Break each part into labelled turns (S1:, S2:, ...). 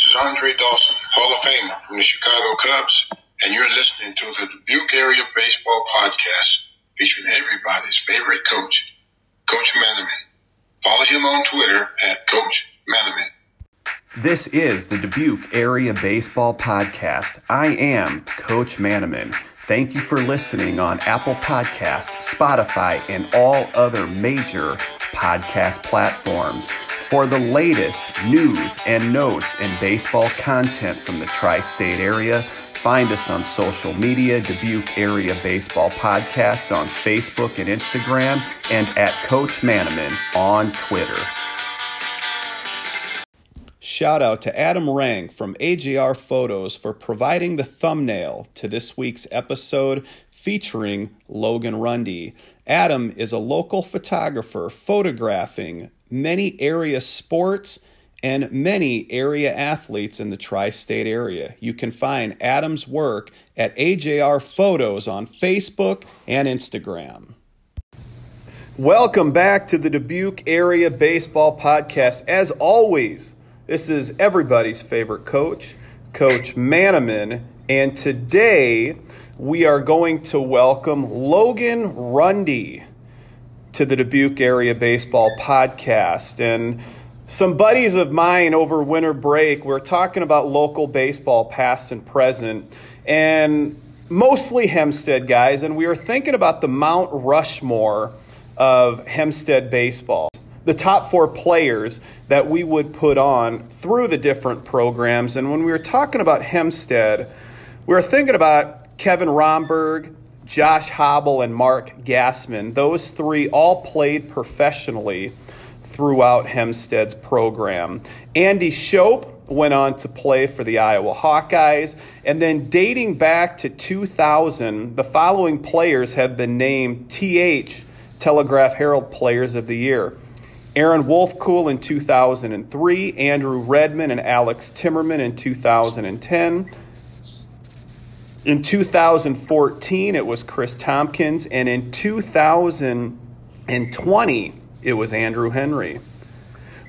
S1: This is Andre Dawson, Hall of Famer from the Chicago Cubs, and you're listening to the Dubuque Area Baseball Podcast featuring everybody's favorite coach, Coach Manaman. Follow him on Twitter at Coach Manaman.
S2: This is the Dubuque Area Baseball Podcast. I am Coach Manaman. Thank you for listening on Apple Podcasts, Spotify, and all other major podcast platforms. For the latest news and notes and baseball content from the tri state area, find us on social media, Dubuque Area Baseball Podcast on Facebook and Instagram, and at Coach Manaman on Twitter. Shout out to Adam Rang from AJR Photos for providing the thumbnail to this week's episode featuring Logan Rundy. Adam is a local photographer photographing many area sports and many area athletes in the tri state area. You can find Adam's work at AJR Photos on Facebook and Instagram. Welcome back to the Dubuque Area Baseball Podcast. As always, this is everybody's favorite coach, Coach Manaman, and today we are going to welcome Logan Rundy to the Dubuque Area Baseball Podcast. And some buddies of mine over winter break were talking about local baseball, past and present, and mostly Hempstead guys. And we were thinking about the Mount Rushmore of Hempstead baseball. The top four players that we would put on through the different programs. And when we were talking about Hempstead, we were thinking about Kevin Romberg, Josh Hobble, and Mark Gassman. Those three all played professionally throughout Hempstead's program. Andy Shope went on to play for the Iowa Hawkeyes. And then dating back to 2000, the following players have been named TH Telegraph Herald Players of the Year. Aaron Wolfcool in 2003, Andrew Redman and Alex Timmerman in 2010. In 2014, it was Chris Tompkins, and in 2020, it was Andrew Henry.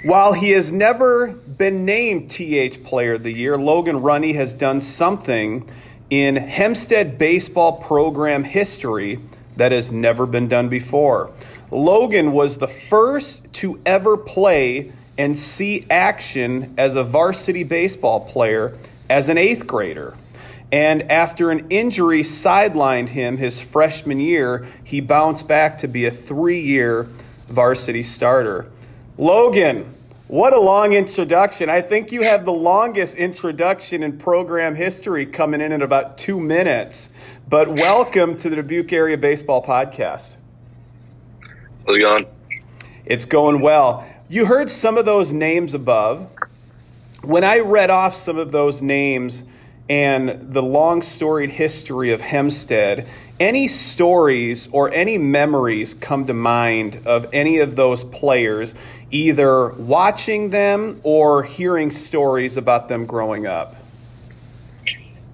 S2: While he has never been named TH Player of the Year, Logan Rundy has done something in Hempstead baseball program history that has never been done before. Logan was the first to ever play and see action as a varsity baseball player as an eighth grader. And after an injury sidelined him his freshman year, he bounced back to be a three year varsity starter. Logan, what a long introduction. I think you have the longest introduction in program history coming in at about two minutes. But welcome to the Dubuque Area Baseball Podcast.
S3: How's it going?
S2: It's going well. You heard some of those names above. When I read off some of those names, and the long storied history of Hempstead, any stories or any memories come to mind of any of those players, either watching them or hearing stories about them growing up?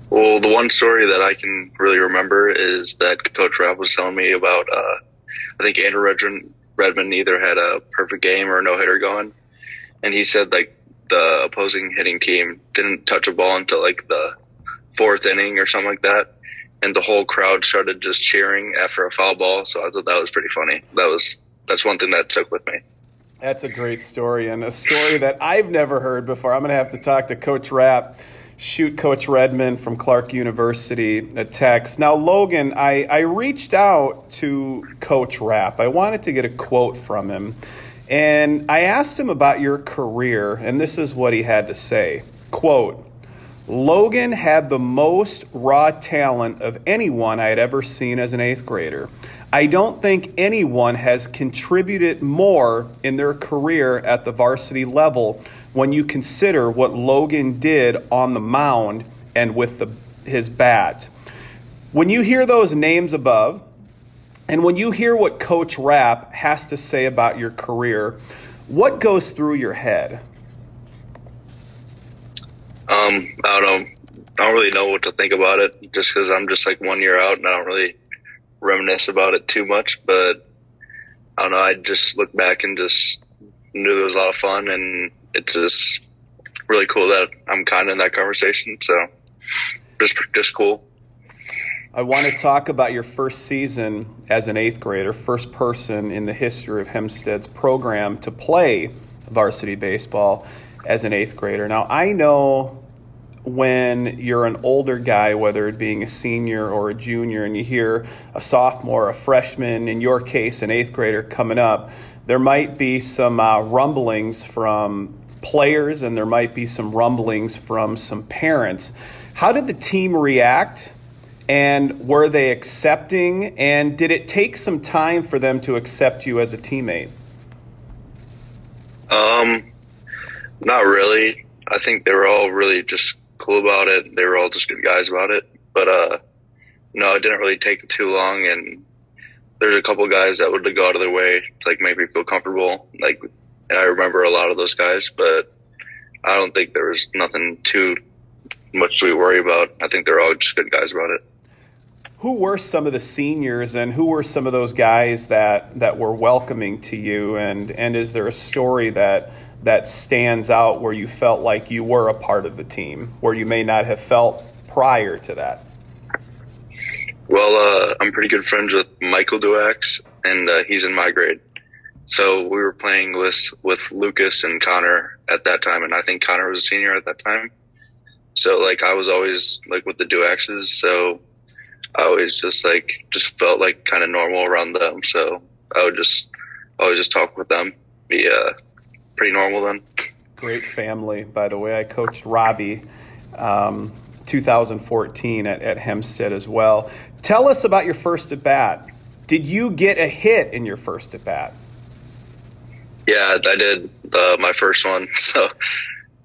S3: Well, the one story that I can really remember is that Coach Rapp was telling me about. Uh, I think Andrew Redmond, Redman either had a perfect game or a no hitter going, and he said like the opposing hitting team didn't touch a ball until like the fourth inning or something like that. And the whole crowd started just cheering after a foul ball. So I thought that was pretty funny. That was, that's one thing that stuck with me.
S2: That's a great story and a story that I've never heard before. I'm going to have to talk to Coach Rapp, shoot Coach Redman from Clarke University a text. Now, Logan, I, I reached out to Coach Rapp. I wanted to get a quote from him. And I asked him about your career, and this is what he had to say. Quote, Logan had the most raw talent of anyone I had ever seen as an eighth grader. I don't think anyone has contributed more in their career at the varsity level when you consider what Logan did on the mound and with the, his bat. When you hear those names above, and when you hear what Coach Rapp has to say about your career, what goes through your head?
S3: Um, I don't know. I don't really know what to think about it just because I'm just like one year out and I don't really reminisce about it too much. But I don't know. I just look back and just knew it was a lot of fun and it's just really cool that I'm kind of in that conversation. So just just cool.
S2: I want to talk about your first season as an eighth grader, first person in the history of Hempstead's program to play varsity baseball as an eighth grader. Now, I know when you're an older guy, whether it being a senior or a junior, and you hear a sophomore, a freshman, in your case, an eighth grader coming up, there might be some uh, rumblings from players and there might be some rumblings from some parents. How did the team react? And were they accepting? And did it take some time for them to accept you as a teammate?
S3: Um, not really. I think they were all really just cool about it. They were all just good guys about it. But uh, no, it didn't really take too long. And there's a couple guys that would go out of their way to like make me feel comfortable. Like, and I remember a lot of those guys, but I don't think there was nothing too much to worry about. I think they're all just good guys about it.
S2: Who were some of the seniors, and who were some of those guys that that were welcoming to you? And and is there a story that that stands out where you felt like you were a part of the team, where you may not have felt prior to that?
S3: Well, uh, I'm pretty good friends with Michael Duax, and uh, he's in my grade. So we were playing with with Lucas and Connor at that time, and I think Connor was a senior at that time. So like I was always like with the Duaxes, so I always just like just felt like kind of normal around them. So I would just always just talk with them, be uh, pretty normal then.
S2: Great family, by the way. I coached Robbie. Um, 2014 at, at Hempstead as well. Tell us about your first at bat. Did you get a hit in your first at bat?
S3: Yeah, I did uh, my first one. So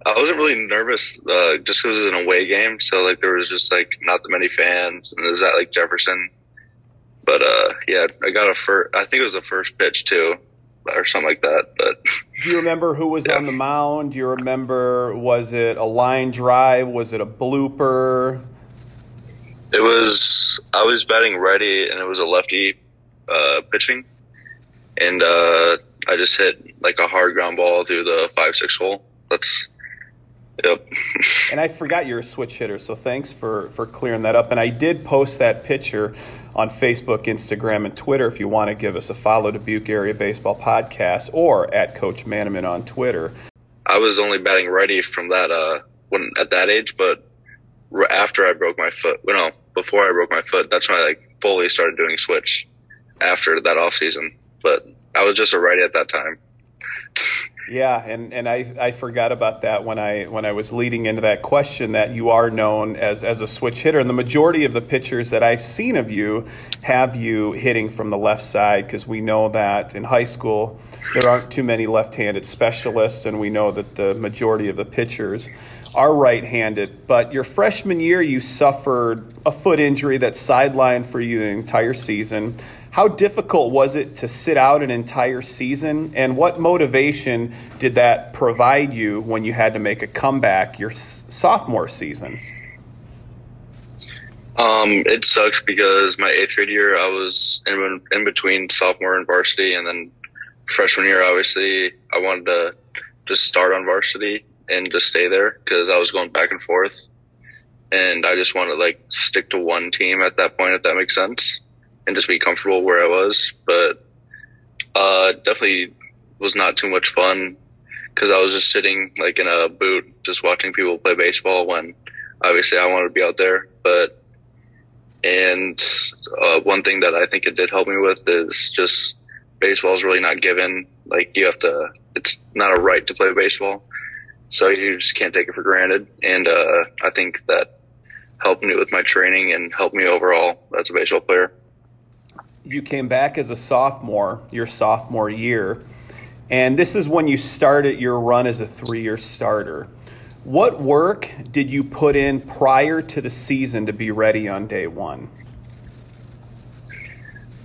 S3: I wasn't really nervous uh, just because it was an away game. So like there was just like not that many fans, and it was at like Jefferson. But uh, yeah, I got a first. I think it was the first pitch too or something like that. But
S2: do you remember who was yeah. on the mound? Do you remember was it a line drive? Was it a blooper?
S3: It was. I was batting righty, and it was a lefty uh, pitching, and uh, I just hit like a hard ground ball through the five six hole. That's Yep.
S2: and I forgot you're a switch hitter, so thanks for for clearing that up. And I did post that picture on Facebook, Instagram, and Twitter if you want to give us a follow Dubuque Area Baseball Podcast or at Coach Manaman on Twitter.
S3: I was only batting righty from that uh when at that age, but after I broke my foot, well, no, before I broke my foot, that's when I like fully started doing switch after that off season. But I was just a righty at that time.
S2: Yeah, and, and I, I forgot about that when I when I was leading into that question that you are known as as a switch hitter, and the majority of the pitchers that I've seen of you have you hitting from the left side because we know that in high school there aren't too many left-handed specialists, and we know that the majority of the pitchers are right-handed. But your freshman year, you suffered a foot injury that sidelined for you the entire season. How difficult was it to sit out an entire season, and what motivation did that provide you when you had to make a comeback your sophomore season?
S3: Um, it sucks because my eighth grade year, I was in, in between sophomore and varsity, and then freshman year, obviously, I wanted to just start on varsity and just stay there because I was going back and forth, and I just wanted to like stick to one team at that point, if that makes sense and just be comfortable where I was. But uh, definitely was not too much fun because I was just sitting like in a boot, just watching people play baseball when obviously I wanted to be out there. But and uh, one thing that I think it did help me with is just baseball is really not given. Like you have to, it's not a right to play baseball, so you just can't take it for granted. And uh, I think that helped me with my training and helped me overall as a baseball player
S2: you came back as a sophomore, your sophomore year, and this is when you started your run as a three year starter. What work did you put in prior to the season to be ready on day one?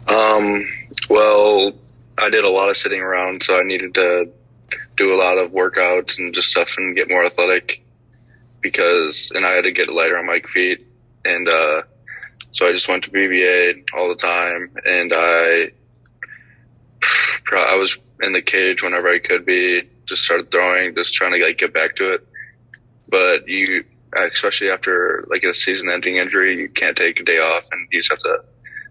S3: Um, well, I did a lot of sitting around, so I needed to do a lot of workouts and just stuff and get more athletic because, and I had to get lighter on my feet. And, uh, so I just went to BBA all the time, and I I was in the cage whenever I could be. Just started throwing, just trying to like get back to it. but you, especially after like a season-ending injury, you can't take a day off, and you just have to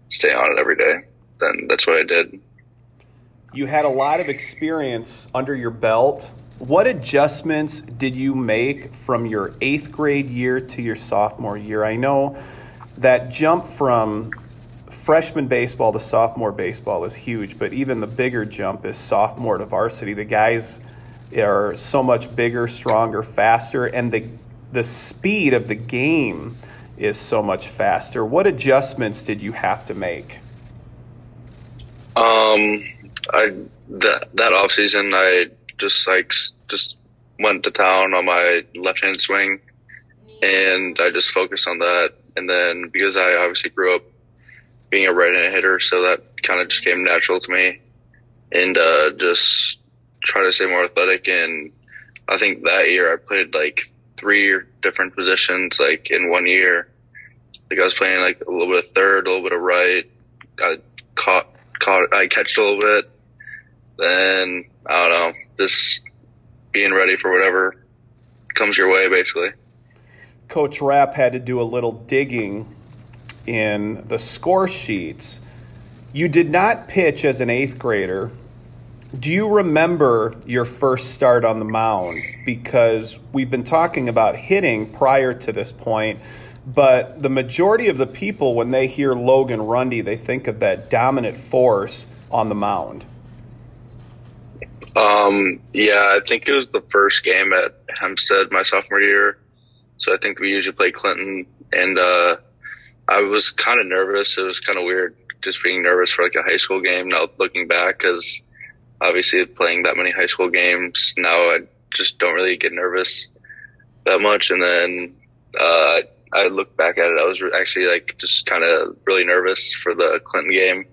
S3: stay on it every day. Then that's what I did.
S2: You had a lot of experience under your belt. What adjustments did you make from your eighth grade year to your sophomore year? I know that jump from freshman baseball to sophomore baseball is huge, but even the bigger jump is sophomore to varsity. The guys are so much bigger, stronger, faster, and the the speed of the game is so much faster. What adjustments did you have to make?
S3: Um, I that that off season, I just like just went to town on my left hand swing, and I just focused on that. And then because I obviously grew up being a right-handed hitter, so that kind of just came natural to me, and uh, just try to stay more athletic. And I think that year I played like three different positions, like in one year. Like I was playing like a little bit of third, a little bit of right. I caught, caught, I catched a little bit. Then I don't know, just being ready for whatever comes your way, basically.
S2: Coach Rapp had to do a little digging in the score sheets. You did not pitch as an eighth grader. Do you remember your first start on the mound? Because we've been talking about hitting prior to this point, but the majority of the people, when they hear Logan Rundy, they think of that dominant force on the mound.
S3: Um, yeah, I think it was the first game at Hempstead my sophomore year. So I think we usually play Clinton, and uh, I was kind of nervous. It was kind of weird just being nervous for like a high school game. Now looking back, because obviously playing that many high school games now, I just don't really get nervous that much. And then uh, I look back at it, I was actually like just kind of really nervous for the Clinton game,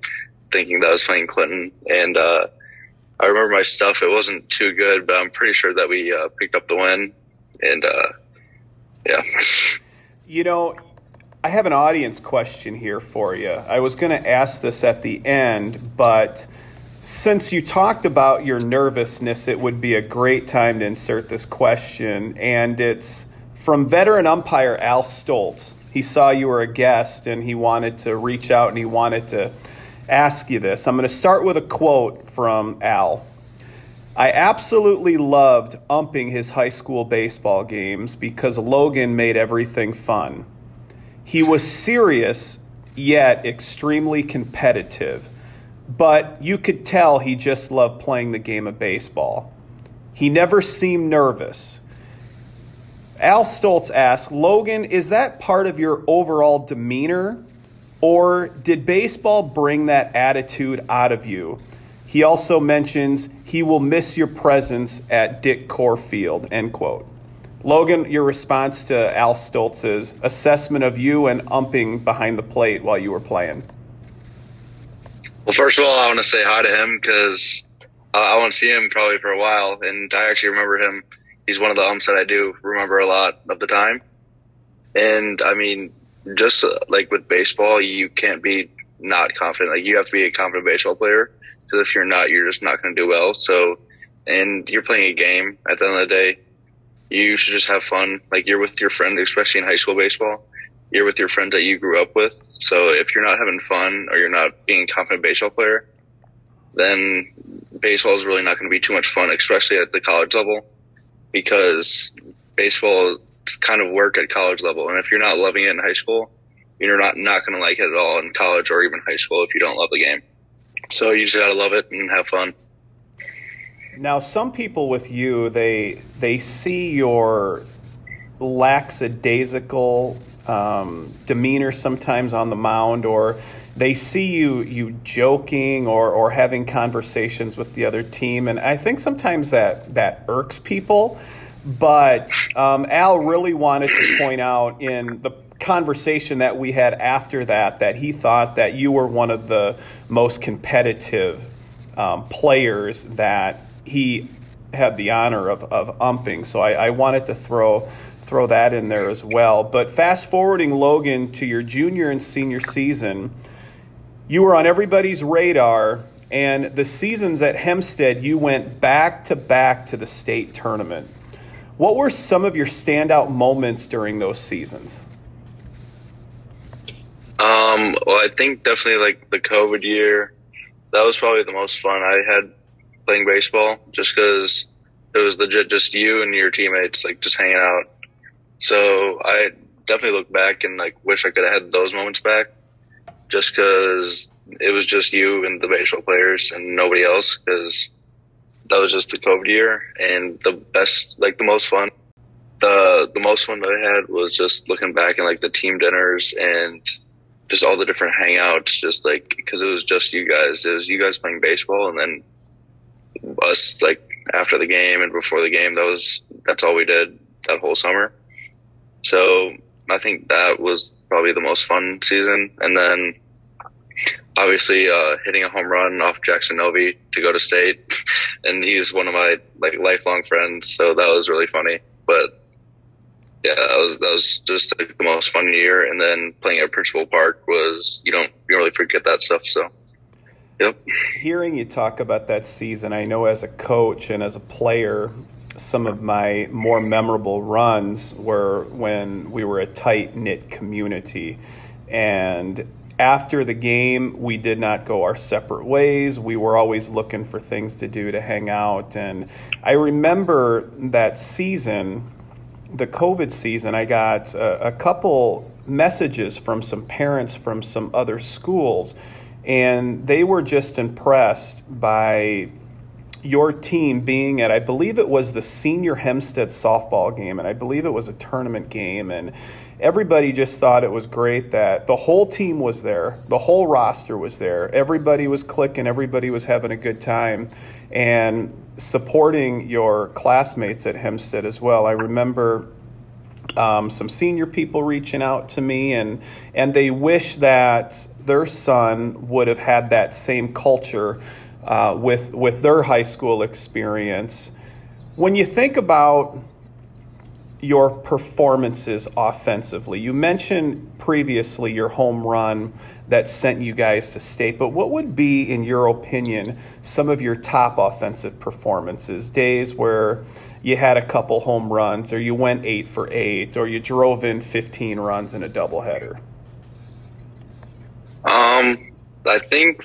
S3: thinking that I was playing Clinton. And uh, I remember my stuff; it wasn't too good, but I'm pretty sure that we uh, picked up the win. And uh, yeah,
S2: you know, I have an audience question here for you. I was going to ask this at the end, but since you talked about your nervousness, it would be a great time to insert this question. And it's from veteran umpire Al Stoltz. He saw you were a guest and he wanted to reach out and he wanted to ask you this. I'm going to start with a quote from Al. I absolutely loved umping his high school baseball games because Logan made everything fun. He was serious, yet extremely competitive. But you could tell he just loved playing the game of baseball. He never seemed nervous. Al Stoltz asked, Logan, is that part of your overall demeanor? Or did baseball bring that attitude out of you? He also mentions he will miss your presence at Dick Core Field, end quote. Logan, your response to Al Stoltz's assessment of you and umping behind the plate while you were playing.
S3: Well, first of all, I want to say hi to him because I won't see him probably for a while, and I actually remember him. He's one of the umps that I do remember a lot of the time. And I mean, just uh, like with baseball, you can't be not confident. Like you have to be a confident baseball player if you're not, you're just not going to do well. So, and you're playing a game at the end of the day you should just have fun. Like you're with your friends, especially in high school baseball. You're with your friends that you grew up with. So if you're not having fun or you're not being a confident baseball player, then baseball is really not going to be too much fun, especially at the college level, because baseball is kind of work at college level. And if you're not loving it in high school, you're not not going to like it at all in college or even high school if you don't love the game. So you just got to love it and have fun.
S2: Now, some people with you, they they see your lackadaisical um, demeanor sometimes on the mound, or they see you you joking or or having conversations with the other team, and I think sometimes that that irks people. But um, Al really wanted to point out in the conversation that we had after that that he thought that you were one of the most competitive um, players that he had the honor of, of umping. So I, I wanted to throw throw that in there as well. But fast forwarding Logan to your junior and senior season, you were on everybody's radar. And the seasons at Hempstead, you went back to back to the state tournament. What were some of your standout moments during those seasons?
S3: Um, well, I think definitely like the COVID year. That was probably the most fun I had playing baseball, just because it was legit just you and your teammates like just hanging out. So I definitely look back and like wish I could have had those moments back, just because it was just you and the baseball players and nobody else. Because that was just the COVID year, and the best, like the most fun, the the most fun that I had was just looking back and like the team dinners and just all the different hangouts, just like because it was just you guys. It was you guys playing baseball, and then us like after the game and before the game. That was that's all we did that whole summer. So I think that was probably the most fun season, and then obviously uh, hitting a home run off Jackson Novi to go to state, and he's one of my like lifelong friends. So that was really funny, but yeah, that was that was just the most fun year. And then playing at Principal Park was you don't you don't really forget that stuff. So, yep.
S2: Hearing you talk about that season, I know as a coach and as a player, some of my more memorable runs were when we were a tight knit community, and after the game, we did not go our separate ways. We were always looking for things to do to hang out. And I remember that season the COVID season, I got a, a couple messages from some parents from some other schools, and they were just impressed by your team being at, I believe it was the senior Hempstead softball game, and I believe it was a tournament game, and everybody just thought it was great that the whole team was there, the whole roster was there, everybody was clicking, everybody was having a good time, and supporting your classmates at Hempstead as well. I remember um, some senior people reaching out to me, and and they wish that their son would have had that same culture uh, with with their high school experience. When you think about your performances offensively, you mentioned previously your home run that sent you guys to state. But what would be, in your opinion, some of your top offensive performances? Days where you had a couple home runs, or you went eight for eight, or you drove in 15 runs in a doubleheader?
S3: Um, I think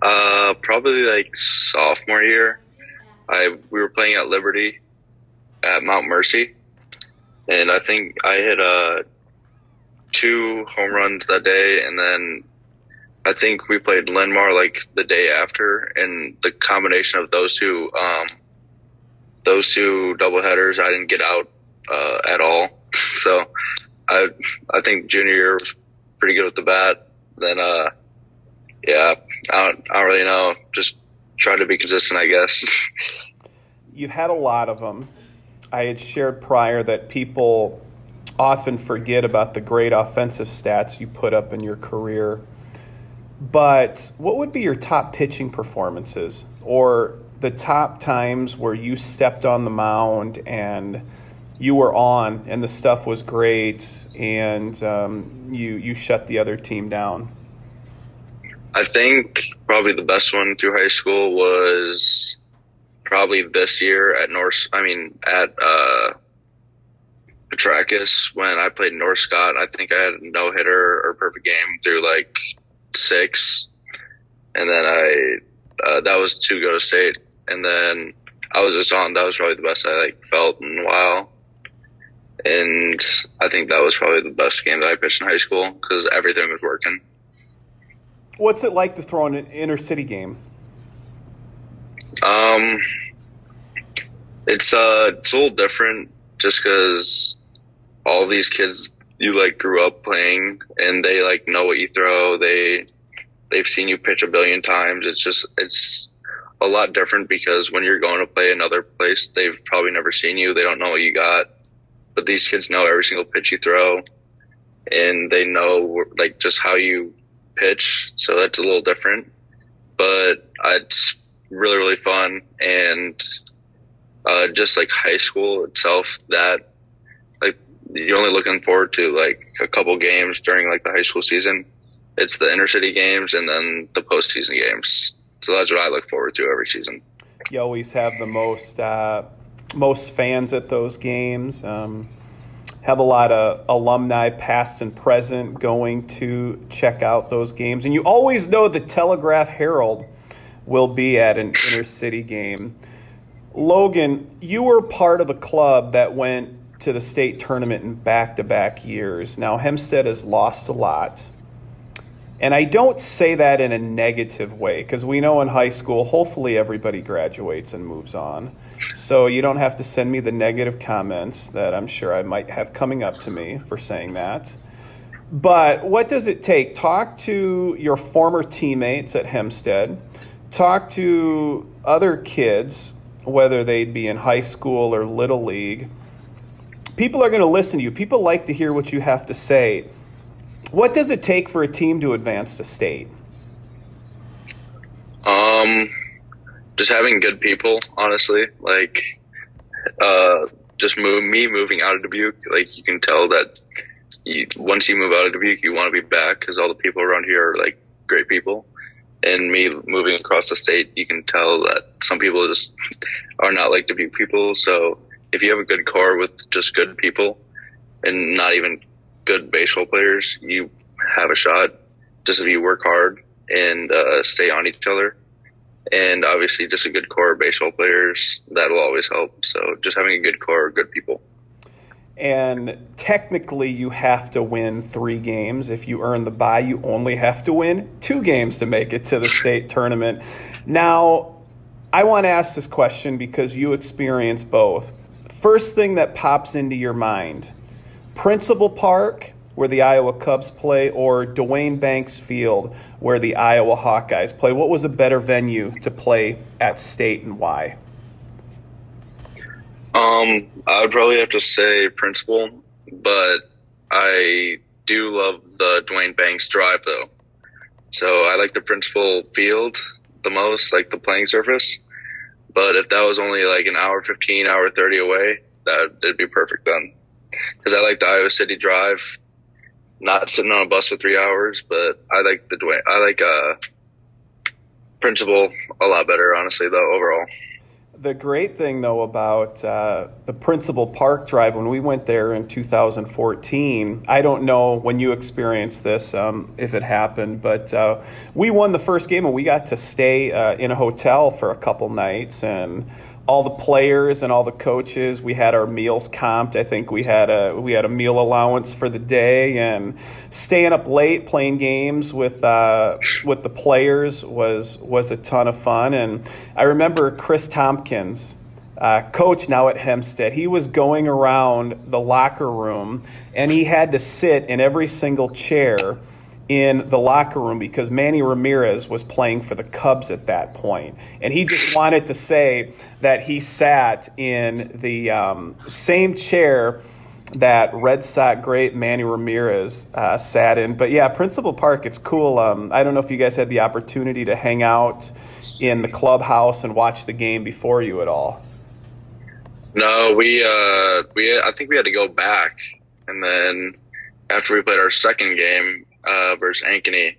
S3: uh, probably like sophomore year, I we were playing at Liberty at Mount Mercy, and I think I hit uh two home runs that day, and then I think we played Linn-Mar like the day after, and the combination of those two, um, those two double headers, I didn't get out uh, at all. so I I think junior year was pretty good with the bat. Then uh, yeah, I don't, I don't really know. Just try to be consistent, I guess.
S2: you had a lot of them. I had shared prior that people often forget about the great offensive stats you put up in your career. But what would be your top pitching performances or the top times where you stepped on the mound and you were on and the stuff was great and um, you, you shut the other team down?
S3: I think probably the best one through high school was probably this year at North. I mean, at uh, Petrakis when I played North Scott. I think I had a no hitter or perfect game through like six, and then I uh, that was to go to state, and then I was just on. That was probably the best I like felt in a while, and I think that was probably the best game that I pitched in high school because everything was working.
S2: What's it like to throw in an inner city game?
S3: Um, it's uh, it's a little different just because all these kids you like grew up playing and they like know what you throw. They they've seen you pitch a billion times. It's just it's a lot different because when you're going to play another place, they've probably never seen you. They don't know what you got. But these kids know every single pitch you throw and they know like just how you pitch. So that's a little different, but it's really, really fun. And, uh, just like high school itself, that you're only looking forward to like a couple games during like the high school season. It's the inner city games and then the postseason games. So that's what I look forward to every season.
S2: You always have the most uh, most fans at those games. Um, have a lot of alumni, past and present, going to check out those games. And you always know the Telegraph Herald will be at an inner city game. Logan, you were part of a club that went to the state tournament in back to back years. Now, Hempstead has lost a lot. And I don't say that in a negative way because we know in high school, hopefully everybody graduates and moves on. So you don't have to send me the negative comments that I'm sure I might have coming up to me for saying that. But what does it take? Talk to your former teammates at Hempstead, talk to other kids, whether they'd be in high school or little league. People are going to listen to you. People like to hear what you have to say what does it take for a team to advance to state?
S3: Um, just having good people, honestly. Like, uh, just move me moving out of Dubuque. Like, you can tell that you, once you move out of Dubuque, you want to be back because all the people around here are like great people. And me moving across the state, you can tell that some people just are not like Dubuque people. So if you have a good core with just good people and not even good baseball players, you have a shot just if you work hard and uh, stay on each other. And obviously, just a good core of baseball players that'll always help. So, just having a good core of good people.
S2: And technically, you have to win three games. If you earn the bye, you only have to win two games to make it to the state tournament. Now, I want to ask this question because you experience both. First thing that pops into your mind Principal Park, where the Iowa Cubs play, or Duane Banks Field, where the Iowa Hawkeyes play? What was a better venue to play at state and why?
S3: Um, I would probably have to say Principal, but I do love the Duane Banks Drive though. So I like the Principal Field the most, like the playing surface. But if that was only like an hour 15, hour 30 away, that it'd be perfect then because I like the Iowa City drive, not sitting on a bus for three hours. But I like the Duane. I like uh, Principal a lot better, honestly, though overall.
S2: The great thing, though, about uh, the Principal Park Drive, when we went there in 2014, I don't know when you experienced this, um, if it happened, but uh, we won the first game and we got to stay uh, in a hotel for a couple nights. And all the players and all the coaches. We had our meals comped. I think we had a we had a meal allowance for the day, and staying up late playing games with uh, with the players was was a ton of fun. And I remember Chris Tompkins. Uh, coach now at Hempstead, he was going around the locker room and he had to sit in every single chair in the locker room because Manny Ramirez was playing for the Cubs at that point, and he just wanted to say that he sat in the um, same chair that Red Sox great Manny Ramirez uh, sat in. But yeah, Principal Park, it's cool. Um, I don't know if you guys had the opportunity to hang out in the clubhouse and watch the game before you at all.
S3: No, we uh, we I think we had to go back, and then after we played our second game, uh, versus Ankeny.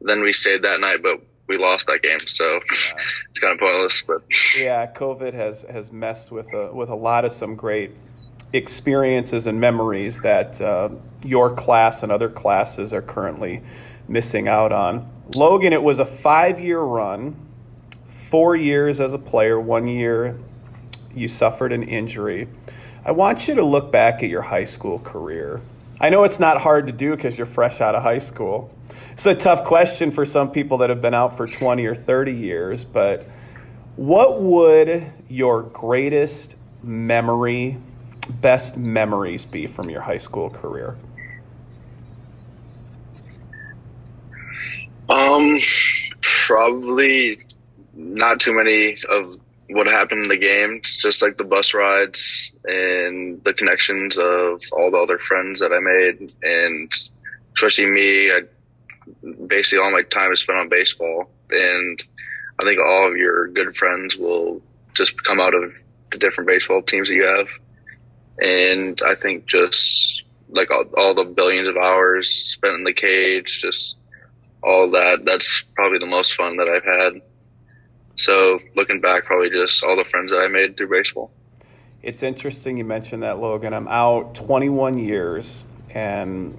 S3: Then we stayed that night, but we lost that game, so yeah. it's kind of pointless. But
S2: yeah, COVID has has messed with a with a lot of some great experiences and memories that uh, your class and other classes are currently missing out on. Logan, it was a five year run, four years as a player, one year you suffered an injury. I want you to look back at your high school career I know it's not hard to do because you're fresh out of high school. It's a tough question for some people that have been out for 20 or 30 years, but what would your greatest memory, best memories be from your high school career?
S3: Um, probably not too many of what happened in the games, just like the bus rides and the connections of all the other friends that I made, and especially me. I, basically, all my time is spent on baseball, and I think all of your good friends will just come out of the different baseball teams that you have, and I think just like all, all the billions of hours spent in the cage, just all that. That's probably the most fun that I've had so looking back, probably just all the friends that I made through baseball.
S2: It's interesting you mentioned that, Logan. I'm out 21 years, and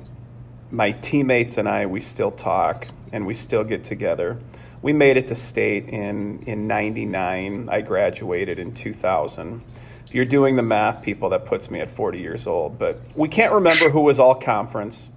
S2: my teammates and I, we still talk and we still get together. We made it to state in, in 99. I graduated in 2000. If you're doing the math, people, that puts me at 40 years old. But we can't remember who was all conference.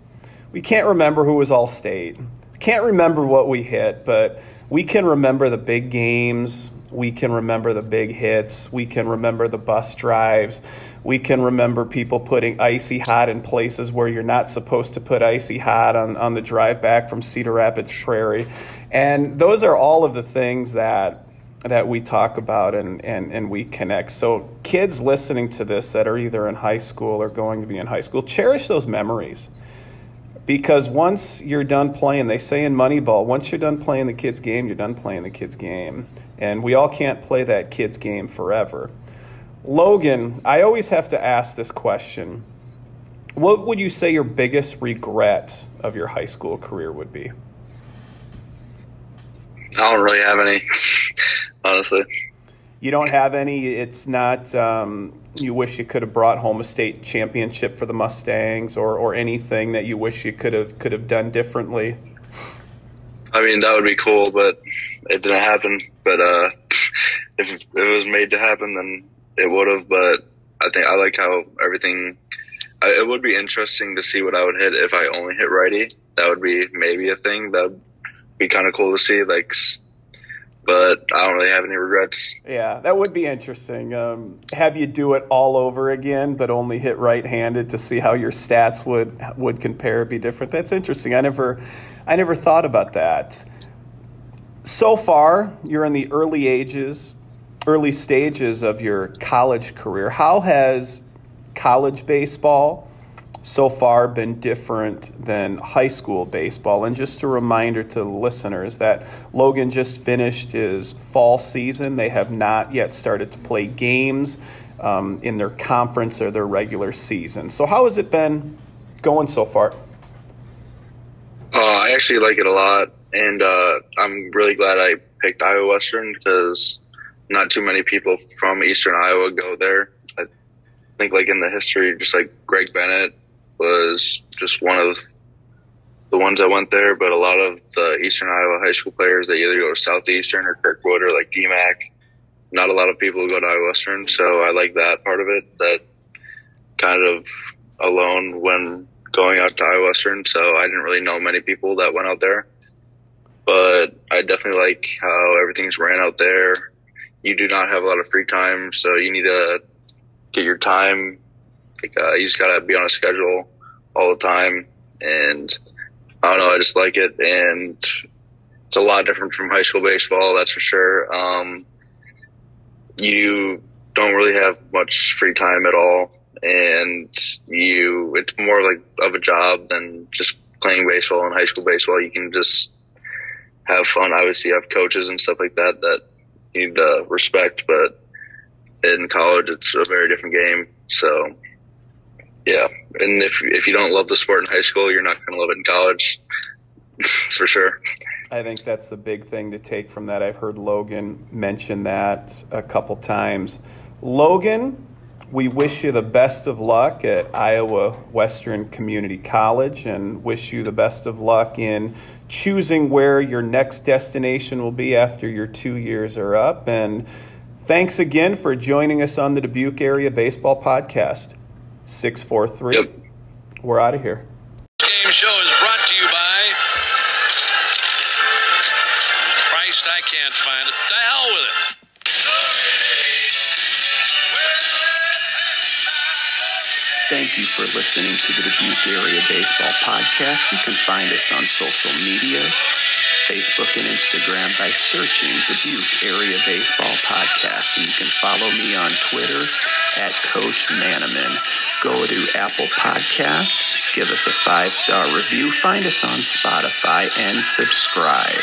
S2: We can't remember who was all state. We can't remember what we hit, but we can remember the big games. We can remember the big hits. We can remember the bus drives. We can remember people putting icy hot in places where you're not supposed to put icy hot on, on the drive back from Cedar Rapids Prairie. And those are all of the things that that we talk about and, and, and we connect. So kids listening to this that are either in high school or going to be in high school, cherish those memories. Because once you're done playing, they say in Moneyball, once you're done playing the kids' game, you're done playing the kids' game. And we all can't play that kids' game forever. Logan, I always have to ask this question. What would you say your biggest regret of your high school career would be?
S3: I don't really have any, honestly.
S2: You don't have any. It's not. Um, you wish you could have brought home a state championship for the Mustangs, or or anything that you wish you could have could have done differently.
S3: I mean, that would be cool, but it didn't happen. But uh, if it was made to happen, then it would have. But I think I like how everything. I, it would be interesting to see what I would hit if I only hit righty. That would be maybe a thing. That would be kind of cool to see. Like, but I don't really have any regrets.
S2: Yeah, that would be interesting. Um, have you do it all over again, but only hit right-handed to see how your stats would would compare, be different. That's interesting. I never, I never thought about that. So far, you're in the early ages, early stages of your college career. How has college baseball so far been different than high school baseball. And just a reminder to listeners that Logan just finished his fall season. They have not yet started to play games um, in their conference or their regular season. So, how has it been going so far?
S3: Uh, I actually like it a lot, and uh, I'm really glad I picked Iowa Western because not too many people from Eastern Iowa go there. I think, like in the history, just like Greg Bennett was just one of the ones that went there, but a lot of the Eastern Iowa high school players, they either go to Southeastern or Kirkwood or like DMACC. Not a lot of people go to Iowa Western, so I like that part of it. That kind of alone when going out to Iowa Western, so I didn't really know many people that went out there. But I definitely like how everything's ran out there. You do not have a lot of free time, so you need to get your time like uh, you just gotta be on a schedule all the time, and I don't know. I just like it, and it's a lot different from high school baseball. That's for sure. Um, you don't really have much free time at all, and you it's more like of a job than just playing baseball in high school baseball. You can just have fun. Obviously, you have coaches and stuff like that that you need to respect, but in college, it's a very different game. So yeah, and if if you don't love the sport in high school, you're not going to love it in college. for sure.
S2: I think that's the big thing to take from that. I've heard Logan mention that a couple times. Logan, we wish you the best of luck at Iowa Western Community College and wish you the best of luck in choosing where your next destination will be after your two years are up. And thanks again for joining us on the Dubuque Area Baseball Podcast. 643. Yep. We're out of here.
S4: Game show is brought to you by Christ, I can't find it. The hell with it.
S2: Thank you for listening to the Dubuque Area Baseball Podcast. You can find us on social media, Facebook and Instagram by searching Dubuque Area Baseball Podcast. And you can follow me on Twitter at Coach Manaman go to Apple Podcasts, give us a five star review, find us on Spotify, and subscribe.